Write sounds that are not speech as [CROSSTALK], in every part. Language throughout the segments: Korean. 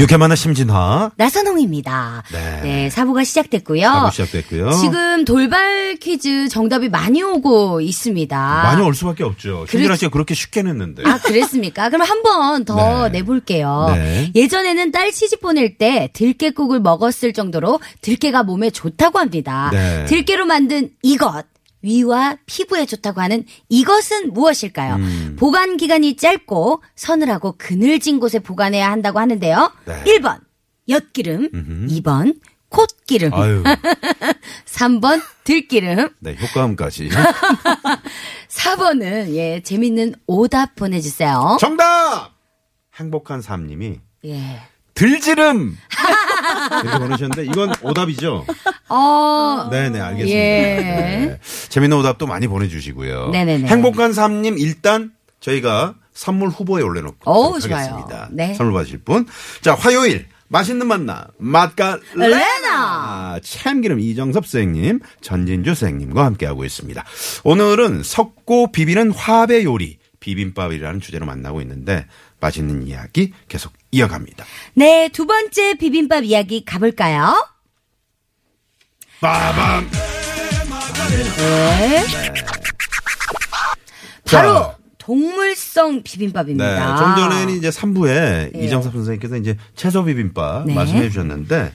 유쾌 만나 심진화. 나선홍입니다. 네. 네. 사부가 시작됐고요. 사부 시작됐고요. 지금 돌발 퀴즈 정답이 많이 오고 있습니다. 많이 올 수밖에 없죠. 그렇- 씨가 그렇게 쉽게 냈는데. 아, 그랬습니까? 그럼 한 번 더 네. 내볼게요. 네. 예전에는 딸 시집 보낼 때 들깨국을 먹었을 정도로 들깨가 몸에 좋다고 합니다. 네. 들깨로 만든 이것. 위와 피부에 좋다고 하는 이것은 무엇일까요? 음. 보관 기간이 짧고 서늘하고 그늘진 곳에 보관해야 한다고 하는데요. 네. 1번 엿기름, 2번 콧기름, 아유, [LAUGHS] 3번 들기름, 네, 효과음까지. [LAUGHS] 4번은 예, 재밌는 오답 보내 주세요. 정답! 행복한 삶님이 예. 들지름! [LAUGHS] 이렇게 보내셨는데, 이건 오답이죠? 어, 네네, 알겠습니다. 예. 네. 재밌는 오답도 많이 보내주시고요. 네네네. 행복한 삶님, 일단 저희가 선물 후보에 올려놓고 어우, 하겠습니다. 좋아요. 네. 선물 받으실 분. 자, 화요일. 맛있는 만나 맛깔 레나. 레나 참기름 이정섭 선생님 전진주 선생님과 함께하고 있습니다. 오늘은 섞고 비비는 화배 요리 비빔밥이라는 주제로 만나고 있는데 맛있는 이야기 계속 이어갑니다. 네, 두 번째 비빔밥 이야기 가볼까요? 빠밤 네. 바로 자. 동물성 네, 비빔밥입니다. 좀 전에는 이제 3부에 이정섭 선생님께서 이제 채소 비빔밥 네. 말씀해 주셨는데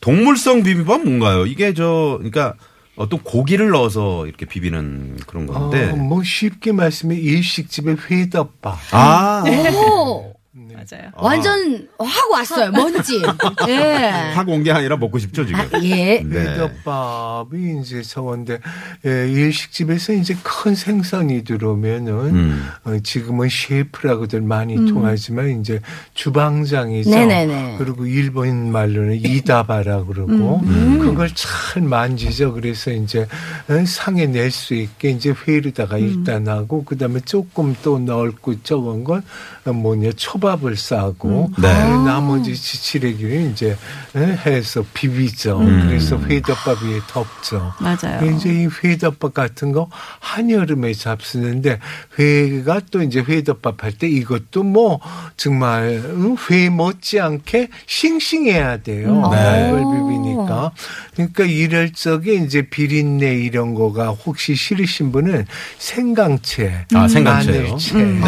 동물성 비빔밥 뭔가요? 이게 저 그러니까 어떤 고기를 넣어서 이렇게 비비는 그런 건데. 어, 뭐 쉽게 말씀해 일식집의 회덮밥. 아, 오, 맞아요. 완전 확 왔어요. 뭔지. [LAUGHS] 예. 확온게 아니라 먹고 싶죠 지금. 예. 네. 회덮밥이 이제 저건데 예, 일식집에서 이제 큰 생선이 들어오면은 음. 어, 지금은 셰프라고들 많이 통하지만 이제 주방장이죠. 네네네. 그리고 일본 말로는 이다바라 그러고 음. 그걸 잘 만지죠. 그래서 이제 어, 상에 낼 수 있게 이제 회로다가 일단 하고 그다음에 조금 또 넣고 적은 건 어, 뭐냐 초밥 을 싸고 네. 어, 나머지 지치레기를 이제 어, 해서 비비죠. 그래서 회덮밥 위에 덮죠. 맞아요. 이제 이 회덮밥 같은 거 한여름에 잡수는데 회가 또 이제 회덮밥 할 때 이것도 뭐 정말 응? 회 못지않게 싱싱해야 돼요. 네. 날걸 비비니까. 그러니까 이럴 적에 이제 비린내 이런 거가 혹시 싫으신 분은 생강채, 아, 생강채요? 마늘채, 음.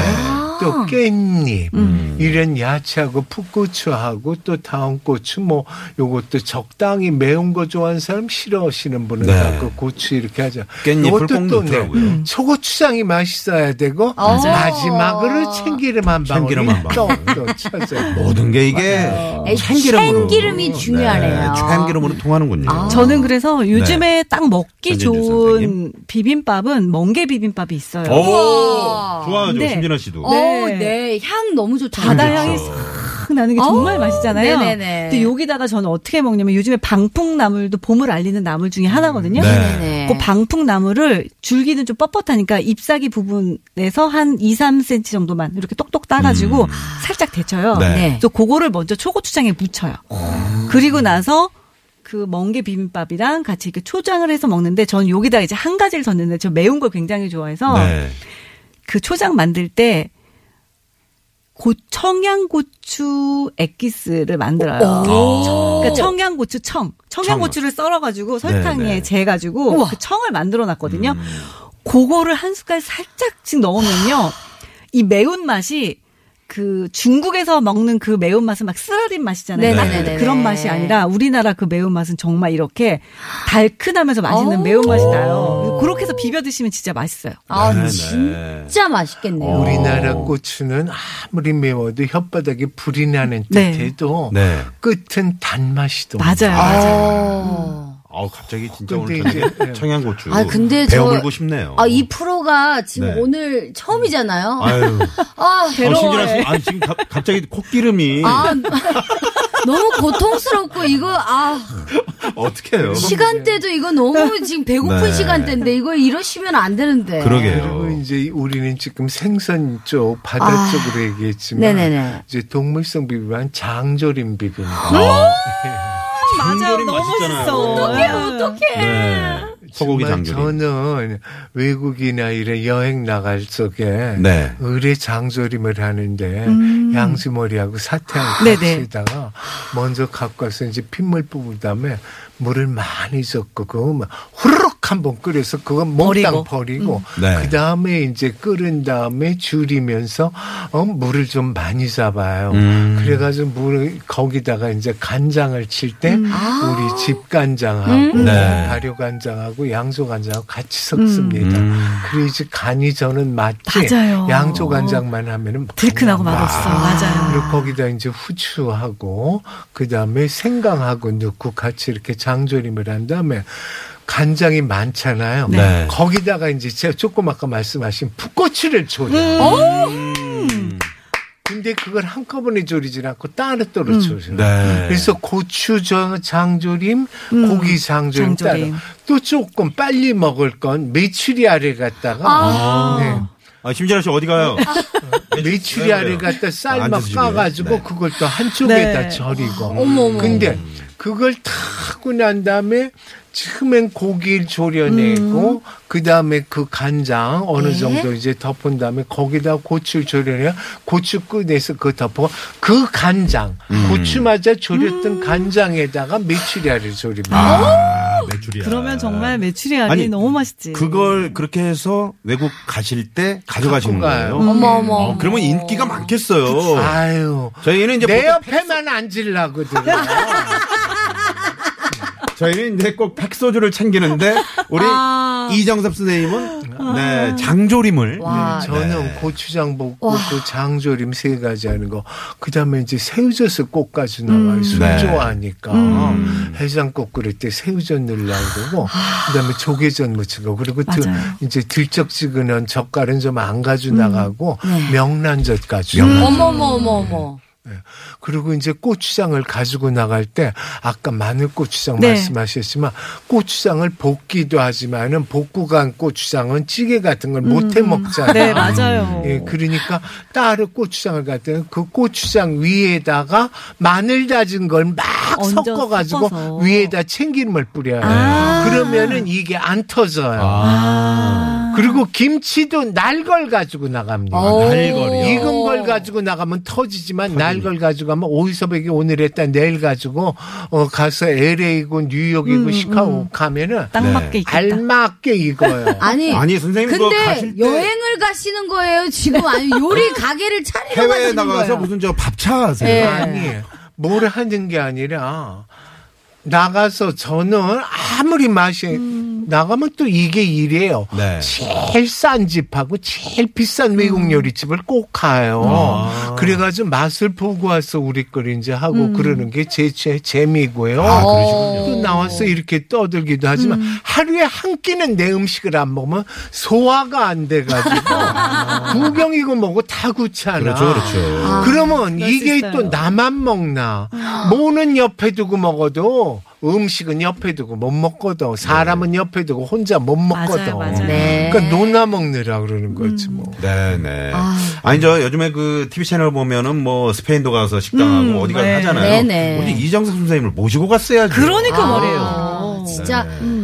또 깻잎 이런 야채하고 풋고추하고 또 다음고추 뭐 요것도 적당히 매운 거 좋아하는 사람 싫어하시는 분은 네. 다그 고추 이렇게 하죠. 깻잎을 요것도 꼭또 네, 넣더라고요. 초고추장이 맛있어야 되고 맞아요. 마지막으로 참기름 한 방울이 참기름 한 방울. 또또 쳐져요. 모든 게 이게 에이, 참기름으로 참기름이 중요하네요. 네, 참기름으로 통하는군요. 저는 그래서 요즘에 딱 먹기 좋은 선생님. 비빔밥은 멍게 비빔밥이 있어요. 오, 네. 심진아 씨도. 어, 네. 네. 향 너무 좋다. 바다 그렇죠. 향이 싹 나는 게 정말 어우, 맛있잖아요. 네네네. 근데 여기다가 저는 어떻게 먹냐면 요즘에 방풍나물도 봄을 알리는 나물 중에 하나거든요. 네. 네. 그 방풍나물을 줄기는 좀 뻣뻣하니까 잎사귀 부분에서 한 2, 3cm 정도만 이렇게 똑똑 따가지고 살짝 데쳐요. 네. 네. 그래서 그거를 먼저 초고추장에 묻혀요. 그리고 나서 그 멍게 비빔밥이랑 같이 이렇게 초장을 해서 먹는데 전 여기다 이제 한 가지를 줬는데 저 매운 걸 굉장히 좋아해서 네. 그 초장 만들 때 고, 청양고추 액기스를 만들어요. 그러니까 청양고추 청. 청양고추를 썰어가지고 설탕에 네네. 재가지고. 그 청을 만들어 놨거든요. 음. 그거를 한 숟갈 살짝씩 넣으면요. 이 매운 맛이 그 중국에서 먹는 그 매운맛은 막 쓰라린 맛이잖아요. 네네네네. 그런 맛이 아니라 우리나라 그 매운맛은 정말 이렇게 달큰하면서 맛있는 오. 매운맛이 나요. 비벼 드시면 진짜 맛있어요. 아, 네, 네. 진짜 맛있겠네요. 우리나라 고추는 아무리 매워도 혓바닥에 불이 나는 네. 듯해도 네. 끝은 단맛이 도 맞아요. 아. 아 갑자기 진짜 오늘 저녁에 예. 청양고추 아, 근데 저- 배워물고 싶네요. 아, 이 프로가 지금 네. 오늘 처음이잖아요. 아유, [LAUGHS] 아, 아, 심진아 씨, 아, 지금 가- 갑자기 콧기름이 아, 너무 고통스럽고 이거 아 어떻게 해요? 시간대도 이거 너무 지금 배고픈 네. 시간대인데 이거 이러시면 안 되는데. 그러게요. 그리고 이제 우리는 지금 생선 쪽 바다 아. 쪽으로 얘기했지만 네네네. 이제 동물성 비빔은 장조림 비빔. [LAUGHS] 맞아요. 장조림 너무 맛있잖아요. 멋있어. 어떡해 어떡해. 네. 소고기 장조림. 저는 외국이나 이런 여행 나갈 적에 네. 의뢰 장조림을 하는데 양지머리하고 사태하고 음. 같이다가 먼저 갖고 와서 이제 핏물 뽑은 다음에 물을 많이 젓고 그거 막 후루룩 한번 끓여서 그거 몽땅 버리고. 버리고 네. 그 다음에 이제 끓은 다음에 줄이면서 어, 물을 좀 많이 잡아요. 음. 그래가지고 물을 거기다가 이제 간장을 칠때 우리 집 간장하고 음. 네. 발효 간장하고 양조 간장하고 같이 섞습니다. 음. 그래야지 간이 저는 맞지. 맞아요. 양조 간장만 하면은 들큰하고 맛없어. 맞아요. 그리고 거기다 이제 후추하고 그 다음에 생강하고 넣고 같이 이렇게 장조림을 한 다음에 간장이 많잖아요. 네. 거기다가 이제 제가 조금 아까 말씀하신 풋고추를 졸여요. 음. 근데 그걸 한꺼번에 졸이질 않고 따로따로 졸여요. 네. 그래서 고추 저 장조림, 고기 장조림, 장조림. 따로. 또 조금 빨리 먹을 건 메추리알을 갖다가 네. 아, 심지어 씨 어디 가요? 메추리알을 갖다 쌀막 앉으시고요. 까가지고 네. 그걸 또 한쪽에다 네. 절이고. 어머, 어머. 근데 그걸 다 하고 난 다음에 처음엔 고기를 졸여내고 그 다음에 그 간장 어느 네. 정도 이제 덮은 다음에 거기다 고추를 졸여내야 고추 꺼내서 그 덮어 그 간장 고추마저 졸였던 간장에다가 메추리알을 졸입니다. 아, 메추리알. 그러면 정말 메추리알이 아니, 너무 맛있지. 그걸 그렇게 해서 외국 가실 때 가져가시는 가요. 거예요? 어머 어머. 어, 그러면 인기가 많겠어요. 아유. 저희는 이제 내 옆에만 앉으려거든. [LAUGHS] 저희는 이제 꼭 팩소주를 챙기는데 우리 아. 이정섭 선생님은 네, 장조림을 와. 저는 네. 고추장 볶고 그 장조림 세 가지 하는 거. 그 다음에 이제 새우젓을 꼭 가지고 나가요. 술 네. 좋아하니까. 해장국 끓일 때 새우젓 넣으려고 그러고. 그 다음에 조개젓 묻히고. 그리고 드-. 이제 들쩍지근한 젓갈은 좀 안 가지고 나가고. 네. 명란젓 가지고. 어머 어머 어머 어머. 그리고 이제 고추장을 가지고 나갈 때 아까 마늘 고추장 네. 말씀하셨지만 고추장을 볶기도 하지만은 볶고 간 고추장은 찌개 같은 걸 못해 먹잖아요. 네, 맞아요. 예, 그러니까 따로 고추장을 갖다 그 고추장 위에다가 마늘 다진 걸 막 섞어가지고 섞어서. 위에다 참기름을 뿌려요. 아. 그러면은 이게 안 터져요. 아. 그리고 김치도 날걸 가지고 나갑니다. 오. 날걸이요? 익은 걸 가지고 나가면 터지지만 날걸 가지고 가면 오이서백이 오늘 했다 내일 가지고 어 가서 LA고 뉴욕이고 시카고 가면은 딱 네. 맞게 있겠다. 알맞게 익어요. [LAUGHS] 아니. 아니 선생님 근데 가실 때 여행을 가시는 거예요 지금 아니 요리 [LAUGHS] 가게를 차리러 해외에 가시는 나가서 거예요. 무슨 저 밥차 하세요? 네. 아니 뭘 하는 게 아니라 나가서 저는 아무리 맛이 나가면 또 이게 일이에요. 네. 제일 싼 집하고 제일 비싼 외국 요리집을 꼭 가요. 아. 그래가지고 맛을 보고 와서 우리 걸 이제 하고 그러는 게 제 재미고요. 아, 그러시군요. 또 나와서 이렇게 떠들기도 하지만 하루에 한 끼는 내 음식을 안 먹으면 소화가 안 돼가지고 [LAUGHS] 구경이고 뭐고 다 굳잖아. 그렇죠, 그렇죠. 그러면 그럴 수 이게 있어요. 또 나만 먹나? 뭐는 옆에 두고 먹어도 음식은 옆에 두고 못 먹거든. 사람은 옆에 두고 혼자 못 먹거든. 맞아요, 맞아요. 네. 그러니까 논아 먹느라 그러는 거지 뭐. 네네. 아. 아. 니저 요즘에 그 TV 채널 보면은 뭐 스페인도 가서 식당하고 음, 어디 가서 네. 하잖아요. 네네. 우리 이정석 선생님을 모시고 갔어야죠. 그러니까 아, 말이에요. 진짜 네. 음, 지,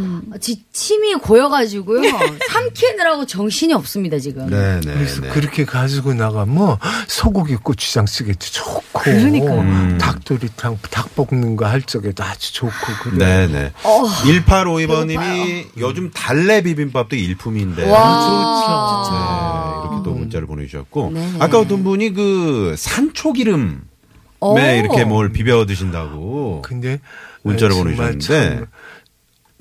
침이 고여가지고요. [LAUGHS] 삼키느라고 정신이 없습니다 지금. 네네. 그래서 네. 그렇게 가지고 나가면 소고기 고추장 쓰기도 좋고 그러니까요. 음. 닭도리탕 닭 볶는 거 할 적에도 아주 좋고 그래. 네네. 어, 1852번님이 요즘 달래 비빔밥도 일품인데. 와. 네, 이렇게 또 문자를 보내주셨고. 네네. 아까 어떤 분이 그 산초 기름에 오. 이렇게 뭘 비벼 드신다고. 근데 문자를 보내주셨는데.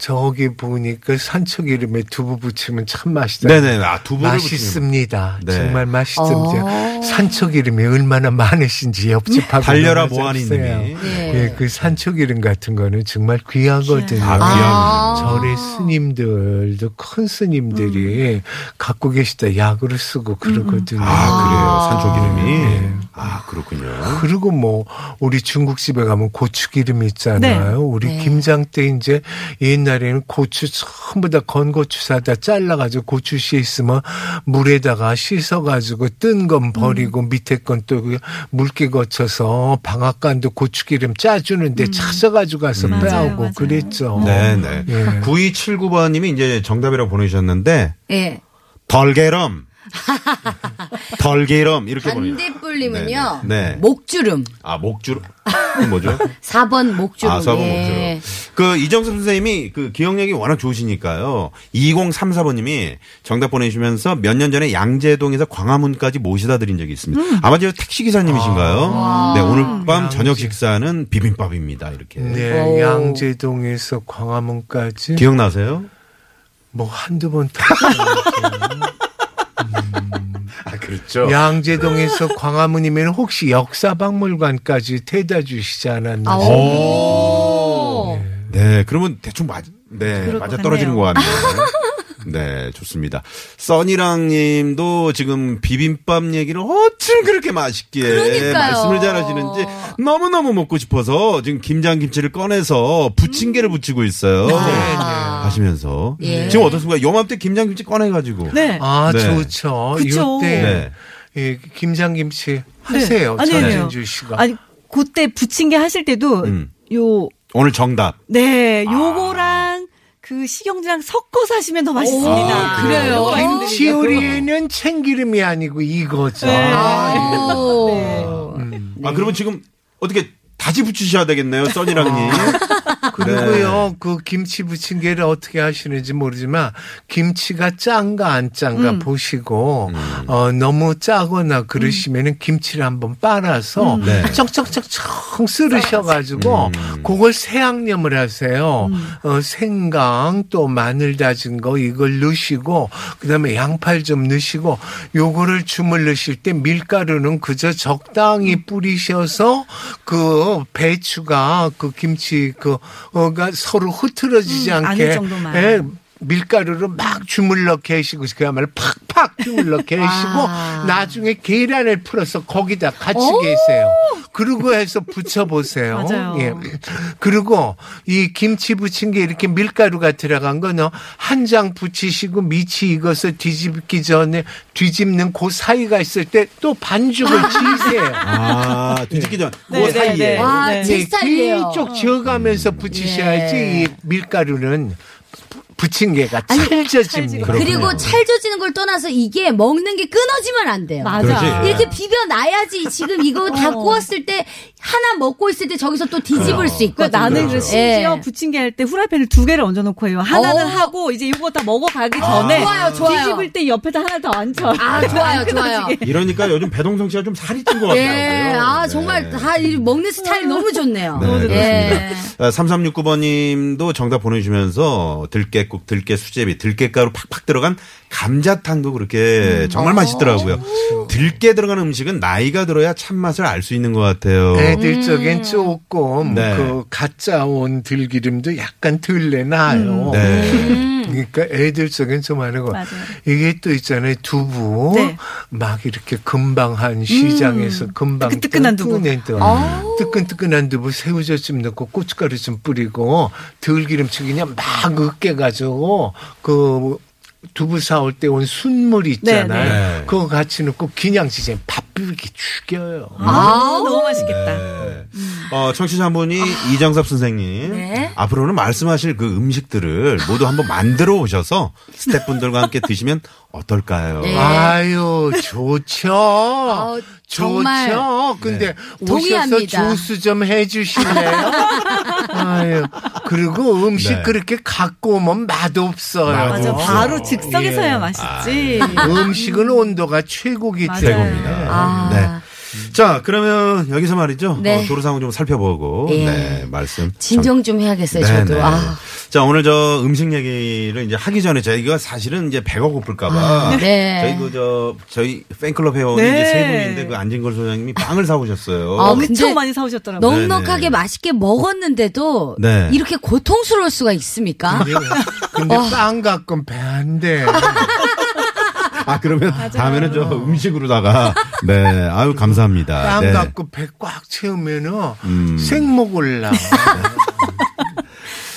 참 저기 보니까 산초기름에 두부 부치면 참 맛있다. 네네. 아, 두부를 맛있습니다. 네. 정말 맛있습니다. 어. 산초기름이 얼마나 많으신지 옆집하고 달려라 문화 모하니 줬어요. 님이. 네. 예, 그 산초기름 같은 거는 정말 귀하거든요. 아, 귀합니다. 절의 스님들도 큰 스님들이 갖고 계시다 약으로 쓰고 그러거든요. 아, 그래요. 산초기름이. 네. 아, 그렇군요. 그리고 뭐 우리 중국집에 가면 고추기름 있잖아요. 네. 우리 네. 김장 때 이제 옛날에는 고추 전부 다 건고추 사다 잘라가지고 고추 씨 있으면 물에다가 씻어가지고 뜬 건 버리고 밑에 건 또 물기 거쳐서 방앗간도 고추기름 짜주는데 찾아가지고 가서 맞아요, 빼오고 맞아요. 그랬죠. 네, 네. 예. 9279번님이 이제 정답이라고 보내주셨는데, 예. 덜게럼. 덜게럼. 이렇게 보내요. 반대뿔님은요. 네, 네. 목주름. 아, 목주름? 뭐죠? [LAUGHS] 4번 목주름. 아, 서브 예. 목주름. 그 이정섭 선생님이 그 기억력이 워낙 좋으시니까요. 2034번님이 정답 보내주시면서 몇 년 전에 양재동에서 광화문까지 모시다 드린 적이 있습니다. 음. 아마 저 택시 기사님이신가요? 아. 네, 오늘 밤 저녁 식사는 비빔밥입니다. 이렇게. 네, 오. 양재동에서 광화문까지 기억나세요? 뭐 한두 번 탔어요. 아, 그렇죠. 양재동에서 광화문이면 혹시 역사박물관까지 태다 주시지 않았나? 아, 오. 네, 그러면 대충 맞, 네, 맞아 것 떨어지는 것 같네요. 네, 좋습니다. 써니랑 님도 지금 비빔밥 얘기를 어쩜 그렇게 맛있게 그러니까요. 말씀을 잘 하시는지 너무너무 먹고 싶어서 지금 김장김치를 꺼내서 부침개를 부치고 있어요. 아. 하시면서. 예. 지금 어떻습니까? 요맘때 김장김치 꺼내가지고. 네. 아, 네. 좋죠. 그쵸. 이때 네. 예, 김장김치 하세요. 아니, 아니에요. 전진주 씨가. 아니, 그때 부침개 하실 때도 음. 요, 오늘 정답. 네, 요거랑 그 식용유랑 섞어서 하시면 더 맛있습니다. 오, 그래요? 김치 요리에는 참기름이 아니고 이거죠. 네. 아우. 아, 그러면 지금 어떻게 다시 부치셔야 되겠네요, 써니랑 님. [LAUGHS] 그리고요, 그 김치 부침개를 어떻게 하시는지 모르지만, 김치가 짠가 안 짠가 보시고, 어, 너무 짜거나 그러시면은 김치를 한번 빨아서, 네. 쩍쩍쩍쩍 쓸으셔가지고, 음. 그걸 새양념을 하세요. 어, 생강, 또 마늘 다진 거, 이걸 넣으시고, 그 다음에 양파를 좀 넣으시고, 요거를 주물르실 때 밀가루는 그저 적당히 뿌리셔서, 그 배추가 그 김치 그, 어가 서로 흐트러지지 음, 않게. 예, 밀가루를 막 주물러 계시고 그야말로 팍팍 주물러 계시고 [LAUGHS] 아. 나중에 계란을 풀어서 거기다 같이 계세요. 그리고 해서 부쳐 보세요. 맞아요. 예. 그리고 이 김치 부친 게 이렇게 밀가루가 들어간 거는 한 장 부치시고 밑이 익어서 뒤집기 전에 뒤집는 그 사이가 있을 때 또 반죽을 [LAUGHS] 지으세요. 아, 뒤집기 전. 그 네, 네, 사이에. 네. 와, 네. 제 스타일이에요. 쭉 지어가면서 부치셔야지 예. 이 밀가루는 부침개가 찰져집니다. 그리고 찰져지는 걸 떠나서 이게 먹는 게 끊어지면 안 돼요. 맞아. 그렇지. 이렇게 비벼놔야지 지금 이거 다 구웠을 때 하나 먹고 있을 때 저기서 또 뒤집을 수 있거든요. 그러니까 나는 그렇죠. 심지어 예. 부침개 할 때 후라이팬을 두 개를 얹어놓고 해요. 하나는 오. 하고 이제 이거 다 먹어가기 전에 좋아요, 좋아요. 뒤집을 때 옆에다 하나 더 얹혀. 아, 좋아요, [LAUGHS] 좋아요. 이러니까 요즘 배동성 씨가 좀 살이 찐 것 같아요. 예, 아, 정말 다이 먹는 스타일이 너무 좋네요. 네, 그렇습니다. 예. 3369번님도 정답 보내주시면서 들깨 국, 들깨 수제비, 들깨가루 팍팍 들어간 감자탕도 그렇게 정말 맛있더라고요. 들깨 들어간 음식은 나이가 들어야 참맛을 알 수 있는 것 같아요. 애들 적엔 조금 네. 그 가짜 온 들기름도 약간 덜 내나요. 네. [LAUGHS] 그러니까 애들 적엔 좀 하는 거. 맞아요. 이게 또 있잖아요. 두부 네. 막 이렇게 금방 한 시장에서 금방 뜨끈뜨끈한 두부. 뜨끈한 두부. 뜨끈뜨끈한 두부 새우젓 좀 넣고 고춧가루 좀 뿌리고 들기름치 그냥 막 으깨가지고 그 두부 사올 때 온 순물 있잖아요. 네, 네. 그거 같이 넣고 그냥 진짜 밥 비비기 죽여요. 아, 너무 맛있겠다. 네. 어, 청취자 한 분이 이정섭 선생님. 네. 앞으로는 말씀하실 그 음식들을 모두 한번 만들어 오셔서 스태프분들과 함께 드시면 어떨까요? 네. 아유, 좋죠. [LAUGHS] 정말 좋죠. 근데 오셔서 동의합니다. 조수 좀 해주실래요? [LAUGHS] 아유, 그리고 음식 네. 그렇게 갖고 오면 맛없어요. 맞아. 어. 바로 즉석에서야 예. 맛있지. 음식은 온도가 최고기. 때문에. 최고입니다. 아. 네. 자, 그러면 여기서 말이죠. 네. 어, 도로 상황 좀 살펴보고 예. 네, 말씀. 진정 좀 해야겠어요, 네, 저도. 네. 아. 자, 오늘 저 음식 얘기를 이제 하기 전에 저희가 사실은 이제 배가 고플까 봐. 아, 네. 저희 그, 저, 저희 팬클럽 회원이 네. 이제 세 분인데 그 안진걸 소장님이 빵을 사 오셨어요. 아, 엄청 많이 사 오셨더라고요. 넉넉하게 네네. 맛있게 먹었는데도 네. 이렇게 고통스러울 수가 있습니까? 근데, 근데 빵 갖고는 배안 돼. 아, 그러면 다음에는 저 음식으로다가 네, 아유 감사합니다. 빵 네. 갖고 배 꽉 채우면은 음. 생목 올라. [LAUGHS]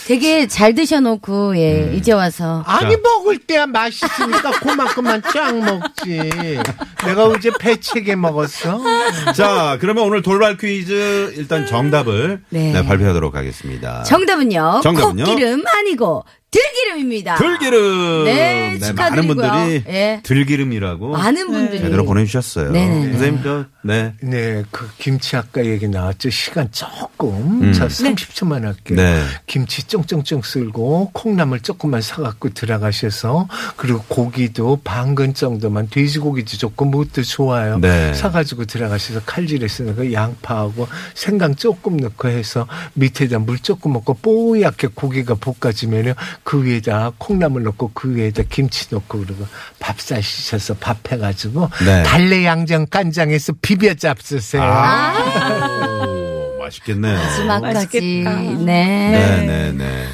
되게 잘 드셔놓고 예 음. 이제 와서 아니 먹을 때야 맛있으니까 그만큼만 쫙 먹지. 내가 어제 배채게 먹었어. 자, 그러면 오늘 돌발 퀴즈 일단 정답을 네. 네, 발표하도록 하겠습니다. 정답은요. 정답은요? 콧기름 아니고 들기름입니다. 들기름. 네, 많은 축하드리고요. 분들이 예. 들기름이라고 많은 분들이 제대로 보내주셨어요. 네네네. 선생님, 저, 네. 네, 그 김치 아까 얘기 나왔죠. 시간 조금. 음. 자, 30초만 할게요. 네. 김치 쫑쫑쫑 쓸고 콩나물 조금만 사갖고 들어가셔서 그리고 고기도 반근 정도만 돼지고기도 좋고 무엇도 좋아요. 네. 사가지고 들어가셔서 칼질해서 그 양파하고 생강 조금 넣고 해서 밑에다 물 조금 넣고 뽀얗게 고기가 볶아지면은 그 위에다 콩나물 넣고 그 위에다 김치 넣고 그리고 밥살 씻어서 밥 해가지고 네. 달래 양정 간장에서 비벼 잡수세요. 오, 맛있겠네요. 마지막까지. 네. 네, 네, 네.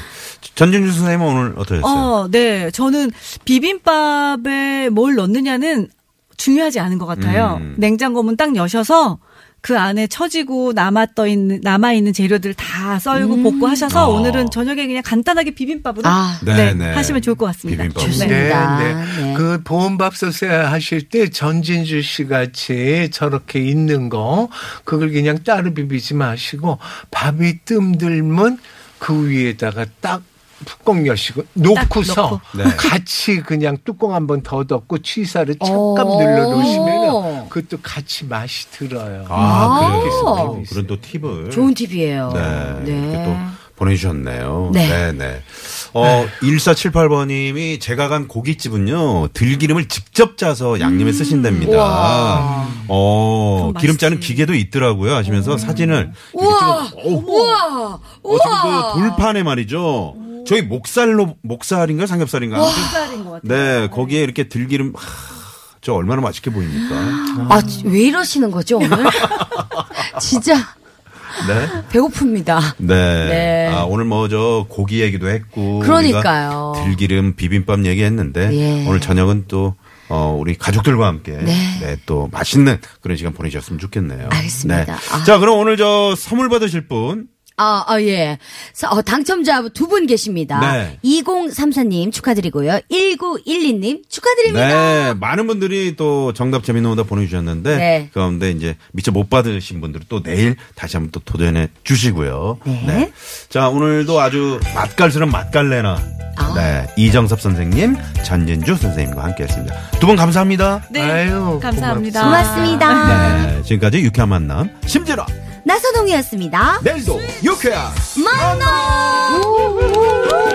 전진주 선생님은 오늘 어떠셨어요? 어, 네. 저는 비빔밥에 뭘 넣느냐는 중요하지 않은 것 같아요. 음. 냉장고 문 딱 여셔서 그 안에 처지고 남았떠 있는 남아 있는 재료들 다 썰고 볶고 하셔서 어. 오늘은 저녁에 그냥 간단하게 비빔밥으로 아. 네, 네, 네. 하시면 좋을 것 같습니다. 비빔밥. 좋습니다. 네, 좋습니다. 네. 네. 그 보험밥솥에 하실 때 전진주 씨 같이 저렇게 있는 거 그걸 그냥 따로 비비지 마시고 밥이 뜸들면 그 위에다가 딱 뚜껑 여시고 놓고서. 네. 같이 그냥 뚜껑 한번 더 덮고 취사를 잠깐 오. 눌러 놓으시면 그것도 같이 맛이 들어요. 아, 그래요? 아. 어, 그런 또 팁을. 좋은 팁이에요. 네. 이렇게 또 보내주셨네요. 네. 네, 네. 어, 1478번님이 제가 간 고깃집은요, 들기름을 직접 짜서 양념에 쓰신답니다. 우와. 어, 기름 짜는. 기계도 있더라고요. 하시면서 사진을. 우와. 찍어- 어우, 우와. 어, 지금 그 돌판에 말이죠. 저희 목살로, 목살인가 삼겹살인가? 쌀인 것 같아요. 네, 거기에 이렇게 들기름, 하, 저 얼마나 맛있게 보입니까? 아, 왜 이러시는 거죠, 오늘? [LAUGHS] 진짜 네. 배고픕니다. 네. 네. 아, 오늘 뭐 저 고기 얘기도 했고. 그러니까요. 들기름 비빔밥 얘기했는데 예. 오늘 저녁은 또 어, 우리 가족들과 함께 네. 네. 또 맛있는 그런 시간 보내셨으면 좋겠네요. 알겠습니다. 네. 아. 자, 그럼 오늘 저 선물 받으실 분 아, 아, 예. 사- 어, 당첨자 두 분 계십니다. 네. 2034님 축하드리고요. 1912님 축하드립니다. 네, 많은 분들이 또 정답 재미있는 오다 보내주셨는데 네. 그 가운데 이제 미처 못 받으신 분들은 또 내일 다시 한번 또 도전해 주시고요. 네. 자, 오늘도 아주 맛깔스러운 맛깔레나 아. 네, 이정섭 선생님, 전진주 선생님과 함께 했습니다. 두 분 감사합니다. 네. 아유, 감사합니다. 고맙습니다. 네, 지금까지 유쾌한 만남 심지어 나선홍이었습니다. 내일도 유쾌한 만나! 만나!